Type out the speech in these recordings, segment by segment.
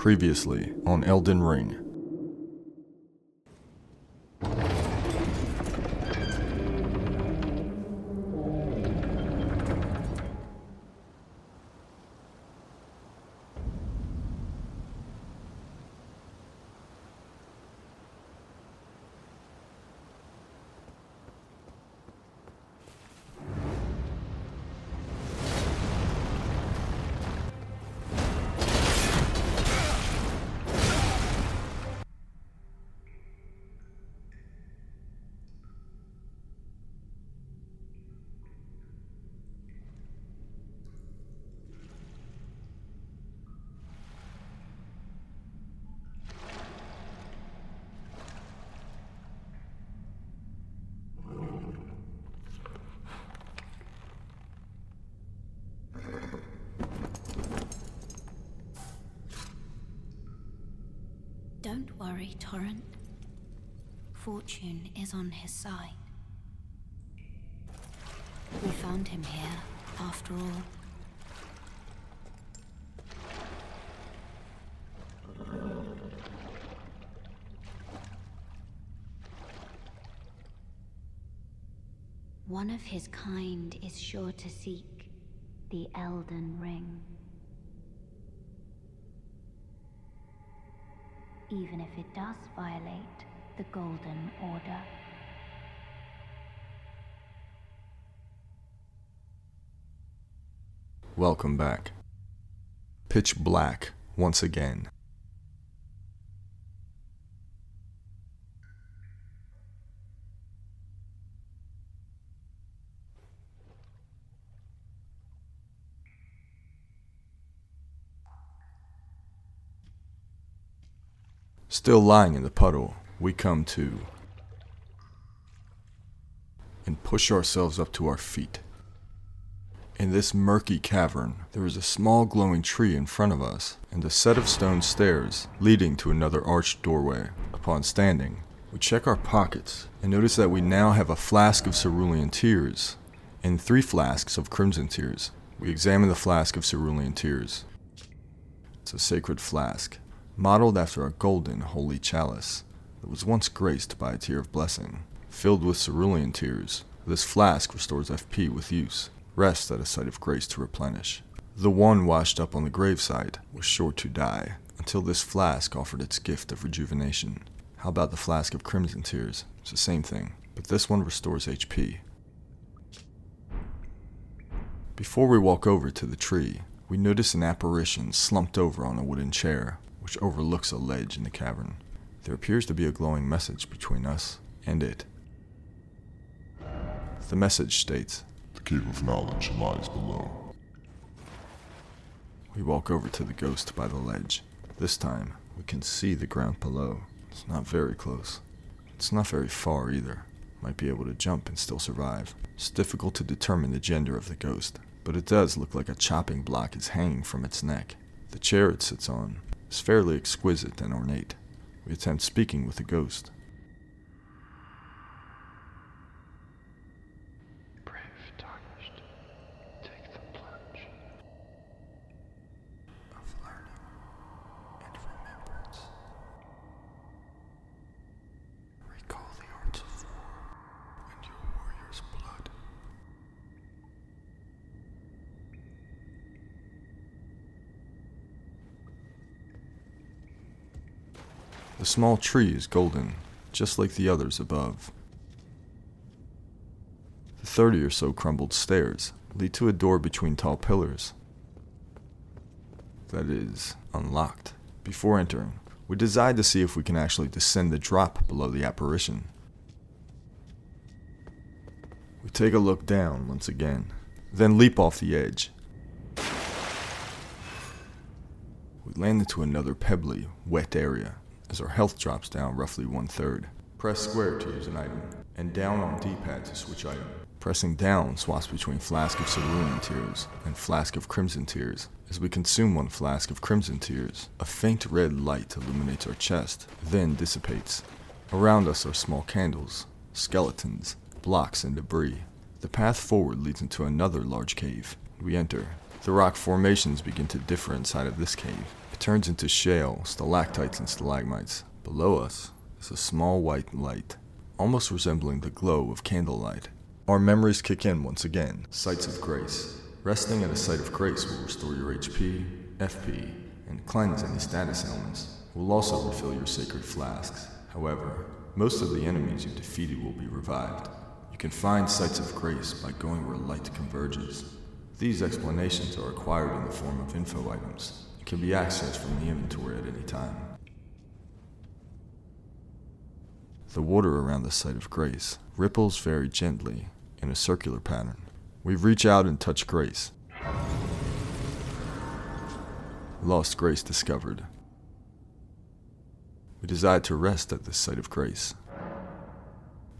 Previously on Elden Ring. Don't worry, Torrent. Fortune is on his side. We found him here, after all. One of his kind is sure to seek the Elden Ring. Even if it does violate the Golden Order. Welcome back. Pitch black once again. Still lying in the puddle, we come to and push ourselves up to our feet. In this murky cavern, there is a small glowing tree in front of us and a set of stone stairs leading to another arched doorway. Upon standing, we check our pockets and notice that we now have a flask of cerulean tears and three flasks of crimson tears. We examine the flask of cerulean tears. It's a sacred flask modeled after a golden holy chalice that was once graced by a tear of blessing. Filled with cerulean tears, this flask restores FP with use, rest at a site of grace to replenish. The one washed up on the gravesite was sure to die, until this flask offered its gift of rejuvenation. How about the flask of crimson tears? It's the same thing, but this one restores HP. Before we walk over to the tree, we notice an apparition slumped over on a wooden chair, which overlooks a ledge in the cavern. There appears to be a glowing message between us and it. The message states The cave of knowledge lies below. We walk over to the ghost by the ledge. This time, we can see the ground below. It's not very close. It's not very far either. Might be able to jump and still survive. It's difficult to determine the gender of the ghost, but it does look like a chopping block is hanging from its neck. The chair it sits on is fairly exquisite and ornate. We attempt speaking with the ghost. Brave tarnished, take the plunge. Of learning and remembrance. Recall the arts of war and your warrior's blood. The small tree is golden, just like the others above. The thirty or so crumbled stairs lead to a door between tall pillars. That is, unlocked. Before entering, we decide to see if we can actually descend the drop below the apparition. We take a look down once again, then leap off the edge. We land into another pebbly, wet area as our health drops down roughly one third. Press square to use an item, and down on D-pad to switch item. Pressing down swaps between Flask of Cerulean Tears and Flask of Crimson Tears. As we consume one flask of Crimson Tears, a faint red light illuminates our chest, then dissipates. Around us are small candles, skeletons, blocks, and debris. The path forward leads into another large cave. We enter. The rock formations begin to differ inside of this cave, turns into shale, stalactites, and stalagmites. Below us is a small white light, almost resembling the glow of candlelight. Our memories kick in once again. Sites of grace. Resting at a site of grace will restore your HP, FP, and cleanse any status ailments. Will also refill your sacred flasks. However, most of the enemies you defeated will be revived. You can find sites of grace by going where light converges. These explanations are acquired in the form of info items can be accessed from the inventory at any time. The water around the site of grace ripples very gently in a circular pattern. We reach out and touch grace. Lost grace discovered. We decide to rest at this site of grace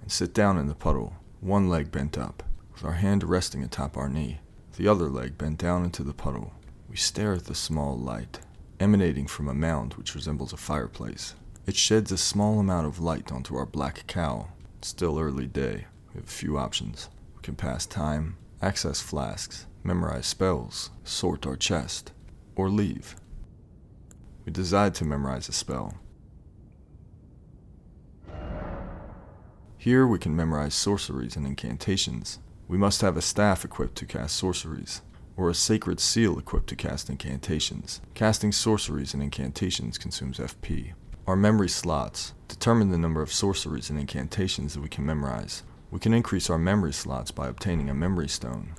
and sit down in the puddle, one leg bent up, with our hand resting atop our knee, the other leg bent down into the puddle. We stare at the small light emanating from a mound which resembles a fireplace. It sheds a small amount of light onto our black cow. It's still early day. We have a few options. We can pass time, access flasks, memorize spells, sort our chest, or leave. We decide to memorize a spell. Here we can memorize sorceries and incantations. We must have a staff equipped to cast sorceries, or a sacred seal equipped to cast incantations. Casting sorceries and incantations consumes FP. Our memory slots determine the number of sorceries and incantations that we can memorize. We can increase our memory slots by obtaining a memory stone.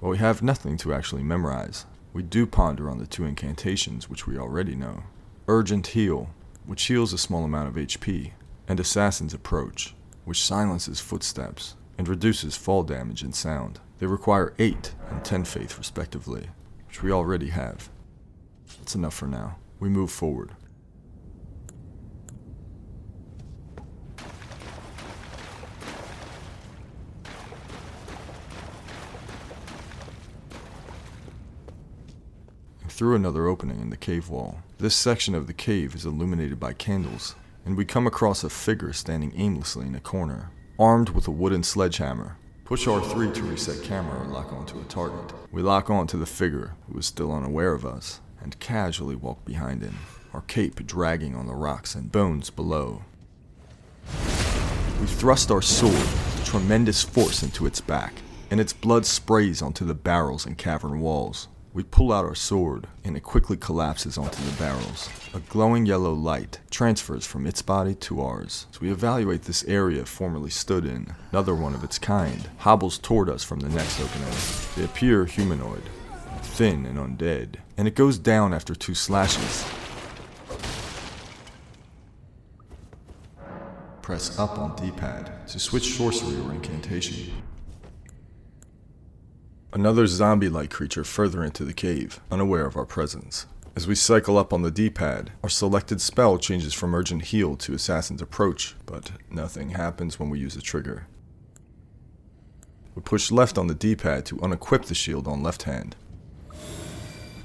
While we have nothing to actually memorize, we do ponder on the two incantations which we already know. Urgent Heal, which heals a small amount of HP, and Assassin's Approach, which silences footsteps and reduces fall damage and sound. They require 8 and 10 faith, respectively, which we already have. That's enough for now. We move forward. Through another opening in the cave wall. This section of the cave is illuminated by candles, and we come across a figure standing aimlessly in a corner, armed with a wooden sledgehammer. Push R3 to reset camera and lock onto a target. We lock onto the figure, who is still unaware of us, and casually walk behind him, our cape dragging on the rocks and bones below. We thrust our sword with tremendous force into its back, and its blood sprays onto the barrels and cavern walls. We pull out our sword, and it quickly collapses onto the barrels. A glowing yellow light transfers from its body to ours. As we evaluate this area formerly stood in, another one of its kind hobbles toward us from the next opening. They appear humanoid, thin and undead, and it goes down after two slashes. Press up on D-pad to switch sorcery or incantation. Another zombie like creature further into the cave, unaware of our presence. As we cycle up on the D pad, our selected spell changes from Urgent Heal to Assassin's Approach, but nothing happens when we use the trigger. We push left on the D pad to unequip the shield on left hand.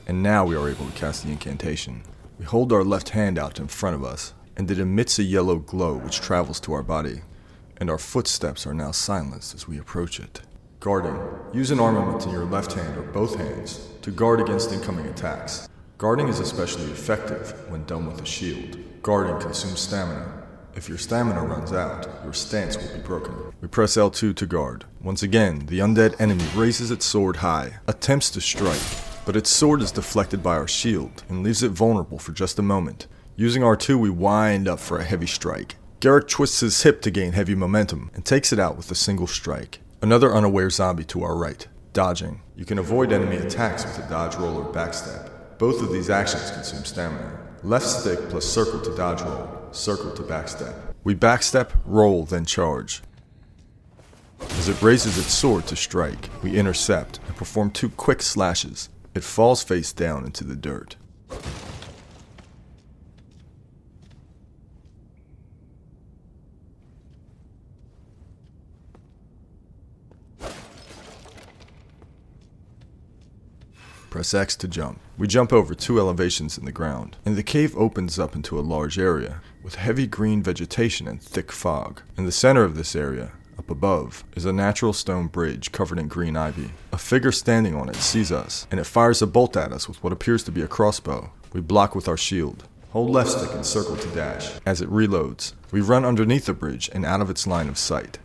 And now we are able to cast the incantation. We hold our left hand out in front of us, and it emits a yellow glow which travels to our body, and our footsteps are now silenced as we approach it. Guarding. Use an armament in your left hand or both hands to guard against incoming attacks. Guarding is especially effective when done with a shield. Guarding consumes stamina. If your stamina runs out, your stance will be broken. We press L2 to guard. Once again, the undead enemy raises its sword high, attempts to strike, but its sword is deflected by our shield and leaves it vulnerable for just a moment. Using R2, we wind up for a heavy strike. Garrick twists his hip to gain heavy momentum and takes it out with a single strike. Another unaware zombie to our right, dodging. You can avoid enemy attacks with a dodge roll or backstep. Both of these actions consume stamina. Left stick plus circle to dodge roll, circle to backstep. We backstep, roll, then charge. As it raises its sword to strike, we intercept and perform two quick slashes. It falls face down into the dirt. Press X to jump. We jump over two elevations in the ground, and the cave opens up into a large area with heavy green vegetation and thick fog. In the center of this area, up above, is a natural stone bridge covered in green ivy. A figure standing on it sees us, and it fires a bolt at us with what appears to be a crossbow. We block with our shield. Hold left stick and circle to dash. As it reloads, we run underneath the bridge and out of its line of sight.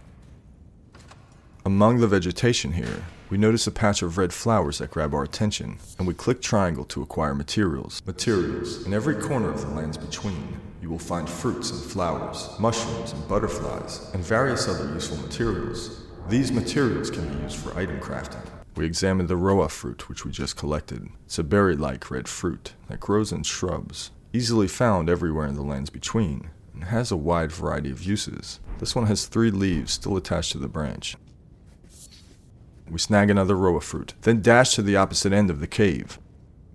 Among the vegetation here, we notice a patch of red flowers that grab our attention, and we click triangle to acquire materials. Materials. In every corner of the lands between, you will find fruits and flowers, mushrooms and butterflies, and various other useful materials. These materials can be used for item crafting. We examine the rowa fruit, which we just collected. It's a berry like red fruit that grows in shrubs, easily found everywhere in the lands between, and has a wide variety of uses. This one has three leaves still attached to the branch. We snag another row of fruit, then dash to the opposite end of the cave,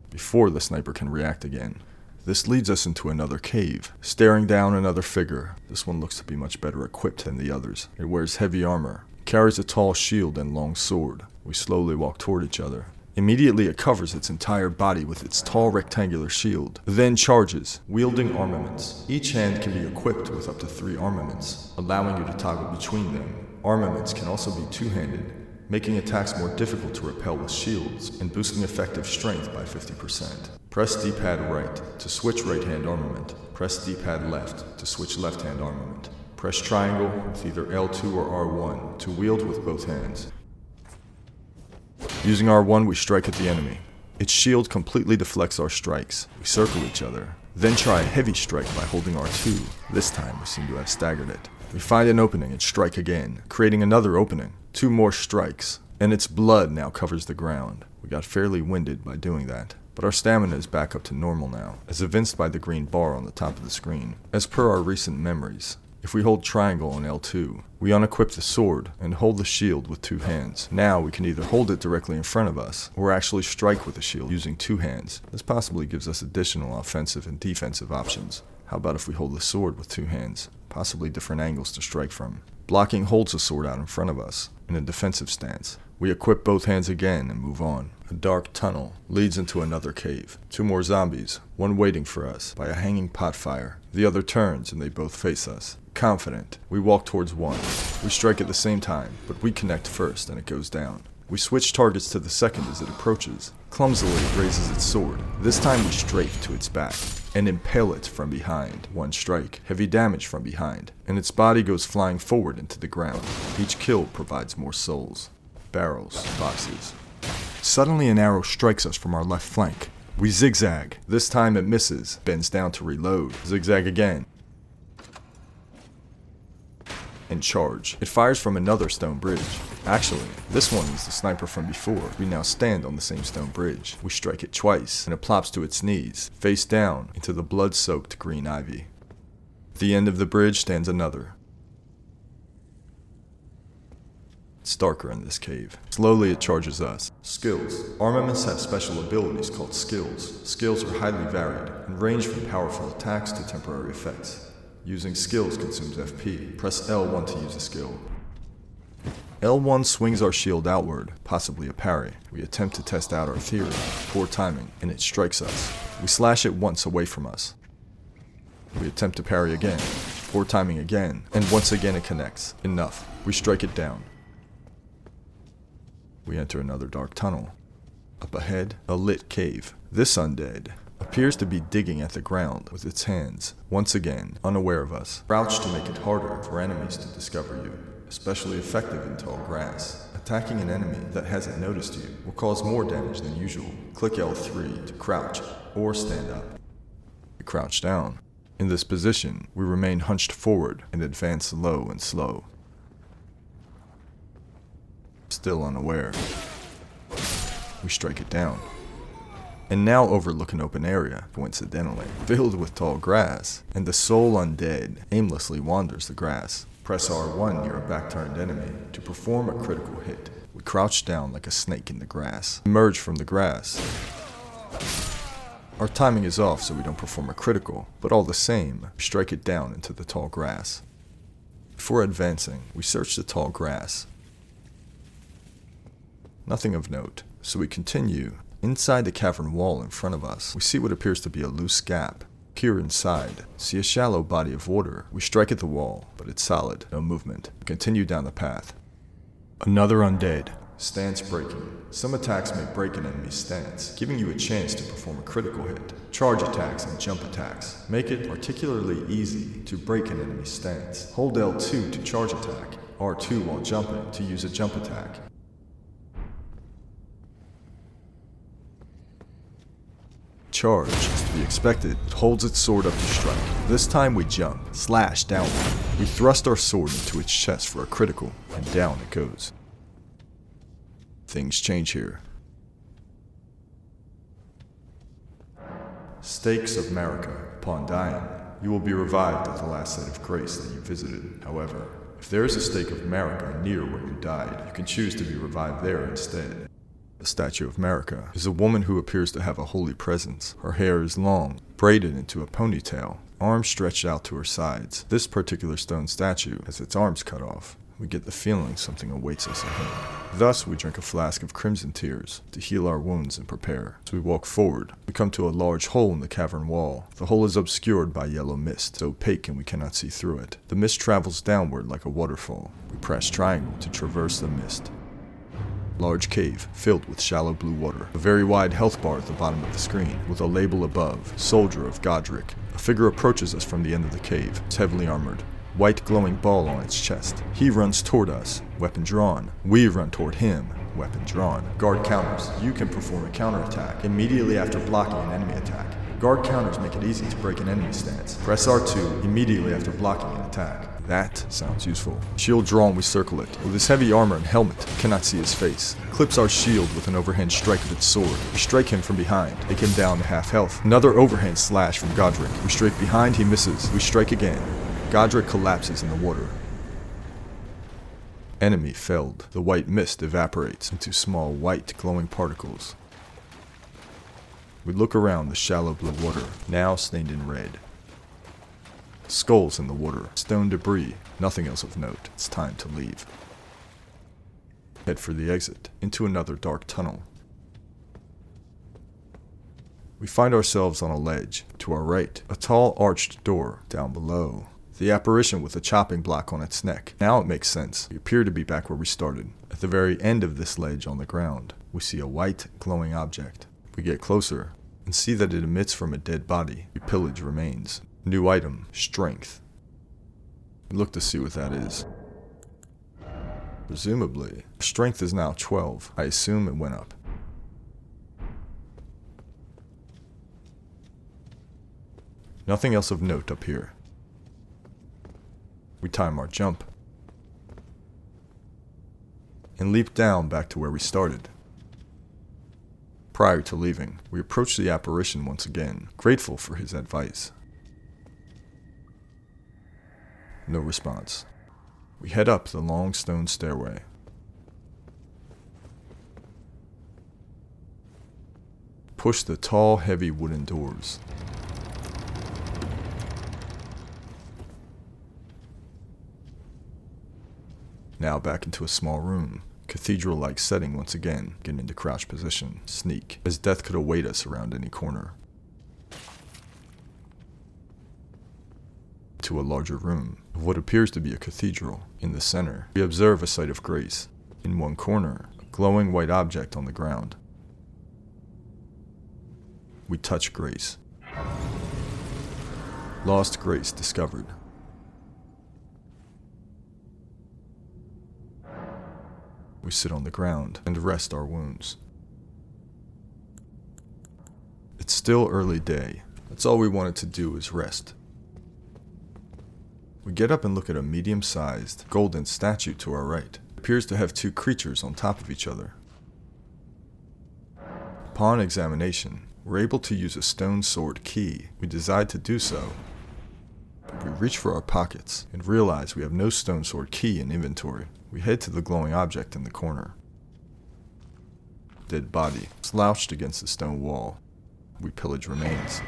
before the sniper can react again. This leads us into another cave, staring down another figure. This one looks to be much better equipped than the others. It wears heavy armor, carries a tall shield and long sword. We slowly walk toward each other. Immediately, it covers its entire body with its tall rectangular shield, then charges, wielding armaments. Each hand can be equipped with up to three armaments, allowing you to toggle between them. Armaments can also be two handed, making attacks more difficult to repel with shields and boosting effective strength by 50%. Press D pad right to switch right hand armament. Press D pad left to switch left hand armament. Press triangle with either L2 or R1 to wield with both hands. Using R1, we strike at the enemy. Its shield completely deflects our strikes. We circle each other, then try a heavy strike by holding R2. This time, we seem to have staggered it. We find an opening and strike again, creating another opening. Two more strikes, and its blood now covers the ground. We got fairly winded by doing that, but our stamina is back up to normal now, as evinced by the green bar on the top of the screen. As per our recent memories, if we hold triangle on L2, we unequip the sword and hold the shield with two hands. Now we can either hold it directly in front of us, or actually strike with the shield using two hands. This possibly gives us additional offensive and defensive options. How about if we hold the sword with two hands? Possibly different angles to strike from. Blocking holds the sword out in front of us, in a defensive stance. We equip both hands again and move on. A dark tunnel leads into another cave. Two more zombies, one waiting for us by a hanging pot fire. The other turns and they both face us. Confident, we walk towards one. We strike at the same time, but we connect first and it goes down. We switch targets to the second as it approaches. Clumsily, it raises its sword. This time we strafe to its back and impale it from behind. One strike, heavy damage from behind, and its body goes flying forward into the ground. Each kill provides more souls. Barrels, boxes. Suddenly, an arrow strikes us from our left flank. We zigzag. This time it misses, bends down to reload. Zigzag again. And charge. It fires from another stone bridge. Actually, this one is the sniper from before. We now stand on the same stone bridge. We strike it twice, and it plops to its knees, face down, into the blood soaked green ivy. At the end of the bridge stands another. It's darker in this cave. Slowly it charges us. Skills. Armaments have special abilities called skills. Skills are highly varied and range from powerful attacks to temporary effects. Using skills consumes FP. Press L1 to use a skill. L1 swings our shield outward, possibly a parry. We attempt to test out our theory. Poor timing, and it strikes us. We slash it once away from us. We attempt to parry again. Poor timing again, and once again it connects. Enough. We strike it down. We enter another dark tunnel. Up ahead, a lit cave. This undead appears to be digging at the ground with its hands, once again, unaware of us. Crouch to make it harder for enemies to discover you, especially effective in tall grass. Attacking an enemy that hasn't noticed you will cause more damage than usual. Click L3 to crouch or stand up. We crouch down. In this position, we remain hunched forward and advance low and slow. Still unaware. We strike it down. And now overlook an open area, coincidentally, filled with tall grass, and the sole undead aimlessly wanders the grass. Press R1 near a back-turned enemy to perform a critical hit. We crouch down like a snake in the grass, emerge from the grass. Our timing is off so we don't perform a critical, but all the same, strike it down into the tall grass. Before advancing, we search the tall grass. Nothing of note, so we continue. Inside the cavern wall in front of us, we see what appears to be a loose gap. Peer inside, see a shallow body of water. We strike at the wall, but it's solid, no movement. We continue down the path. Another undead. Stance breaking. Some attacks may break an enemy's stance, giving you a chance to perform a critical hit. Charge attacks and jump attacks. Make it particularly easy to break an enemy's stance. Hold L2 to charge attack, R2 while jumping to use a jump attack. Charge is to be expected. It holds its sword up to strike. This time we jump, slash downward. We thrust our sword into its chest for a critical, and down it goes. Things change here. Stakes of Marika. Upon dying, you will be revived at the last site of grace that you visited. However, if there is a stake of Marika near where you died, you can choose to be revived there instead. The statue of Marika is a woman who appears to have a holy presence. Her hair is long, braided into a ponytail, arms stretched out to her sides. This particular stone statue has its arms cut off. We get the feeling something awaits us ahead. Thus, we drink a flask of crimson tears to heal our wounds and prepare. As we walk forward, we come to a large hole in the cavern wall. The hole is obscured by yellow mist, so opaque and we cannot see through it. The mist travels downward like a waterfall. We press triangle to traverse the mist large cave filled with shallow blue water. A very wide health bar at the bottom of the screen, with a label above, Soldier of Godrick. A figure approaches us from the end of the cave. It's heavily armored. White glowing ball on its chest. He runs toward us, weapon drawn. We run toward him, weapon drawn. Guard counters. You can perform a counterattack immediately after blocking an enemy attack. Guard counters make it easy to break an enemy stance. Press R2 immediately after blocking an attack. That sounds useful. Shield drawn, we circle it. With his heavy armor and helmet, cannot see his face. Clips our shield with an overhand strike of its sword. We strike him from behind, take him down to half health. Another overhand slash from Godrick. We strike behind, he misses. We strike again. Godrick collapses in the water. Enemy felled. The white mist evaporates into small white glowing particles. We look around the shallow blue water, now stained in red. Skulls in the water, stone debris, nothing else of note. It's time to leave. Head for the exit, into another dark tunnel. We find ourselves on a ledge. To our right, a tall arched door. Down below, the apparition with a chopping block on its neck. Now it makes sense. We appear to be back where we started. At the very end of this ledge on the ground, we see a white, glowing object. We get closer and see that it emits from a dead body. We pillage remains. New item, strength. Look to see what that is. Presumably, strength is now 12. I assume it went up. Nothing else of note up here. We time our jump and leap down back to where we started. Prior to leaving, we approach the apparition once again, grateful for his advice. No response. We head up the long stone stairway. Push the tall, heavy wooden doors. Now back into a small room. Cathedral like setting once again, get into crouch position, sneak, as death could await us around any corner. To a larger room, of what appears to be a cathedral. In the center, we observe a site of grace. In one corner, a glowing white object on the ground. We touch Grace. Lost Grace discovered. We sit on the ground and rest our wounds. It's still early day. That's all we wanted to do is rest. We get up and look at a medium sized, golden statue to our right. It appears to have two creatures on top of each other. Upon examination, we're able to use a stone sword key. We decide to do so. But we reach for our pockets and realize we have no stone sword key in inventory. We head to the glowing object in the corner. Dead body, slouched against the stone wall. We pillage remains.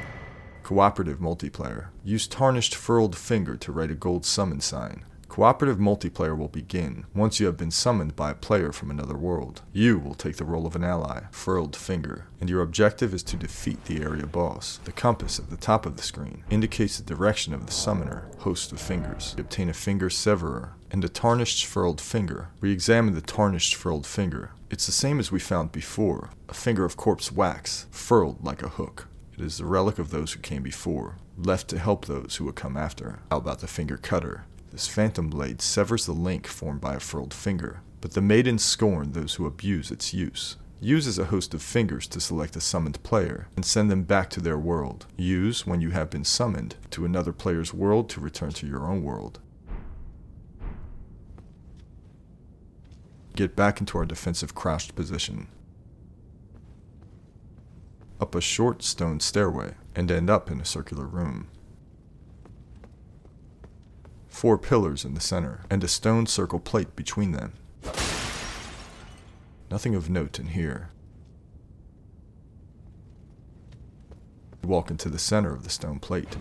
Cooperative multiplayer. Use tarnished furled finger to write a gold summon sign. Cooperative multiplayer will begin once you have been summoned by a player from another world. You will take the role of an ally, Furled Finger, and your objective is to defeat the area boss. The compass at the top of the screen indicates the direction of the summoner, Host of Fingers. You obtain a Finger Severer and a Tarnished Furled Finger. We examine the Tarnished Furled Finger. It's the same as we found before, a finger of corpse wax, furled like a hook. It is the relic of those who came before, left to help those who would come after. How about the finger cutter? This phantom blade severs the link formed by a furled finger, but the maidens scorn those who abuse its use. Use a host of fingers to select a summoned player and send them back to their world. Use when you have been summoned to another player's world to return to your own world. Get back into our defensive crouched position. Up a short stone stairway and end up in a circular room four pillars in the center, and a stone circle plate between them. Nothing of note in here. We walk into the center of the stone plate.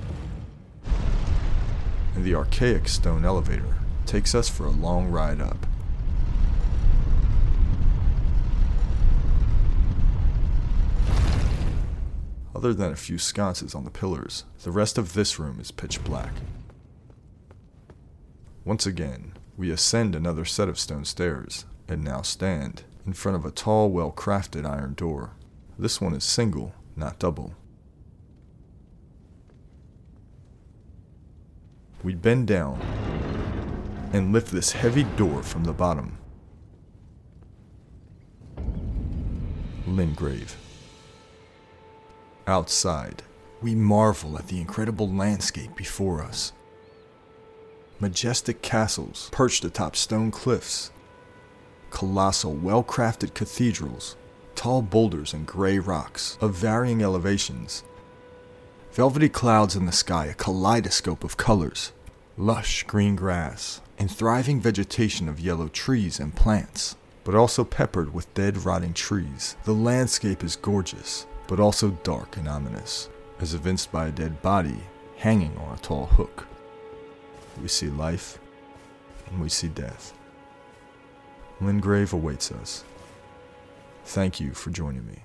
And the archaic stone elevator takes us for a long ride up. Other than a few sconces on the pillars, the rest of this room is pitch black. Once again, we ascend another set of stone stairs, and now stand in front of a tall, well crafted iron door. This one is single, not double. We bend down and lift this heavy door from the bottom. Limgrave. Outside, we marvel at the incredible landscape before us. Majestic castles perched atop stone cliffs, colossal, well crafted cathedrals, tall boulders and gray rocks of varying elevations, velvety clouds in the sky, a kaleidoscope of colors, lush green grass, and thriving vegetation of yellow trees and plants, but also peppered with dead, rotting trees. The landscape is gorgeous, but also dark and ominous, as evinced by a dead body hanging on a tall hook we see life, and we see death. Limgrave awaits us. Thank you for joining me.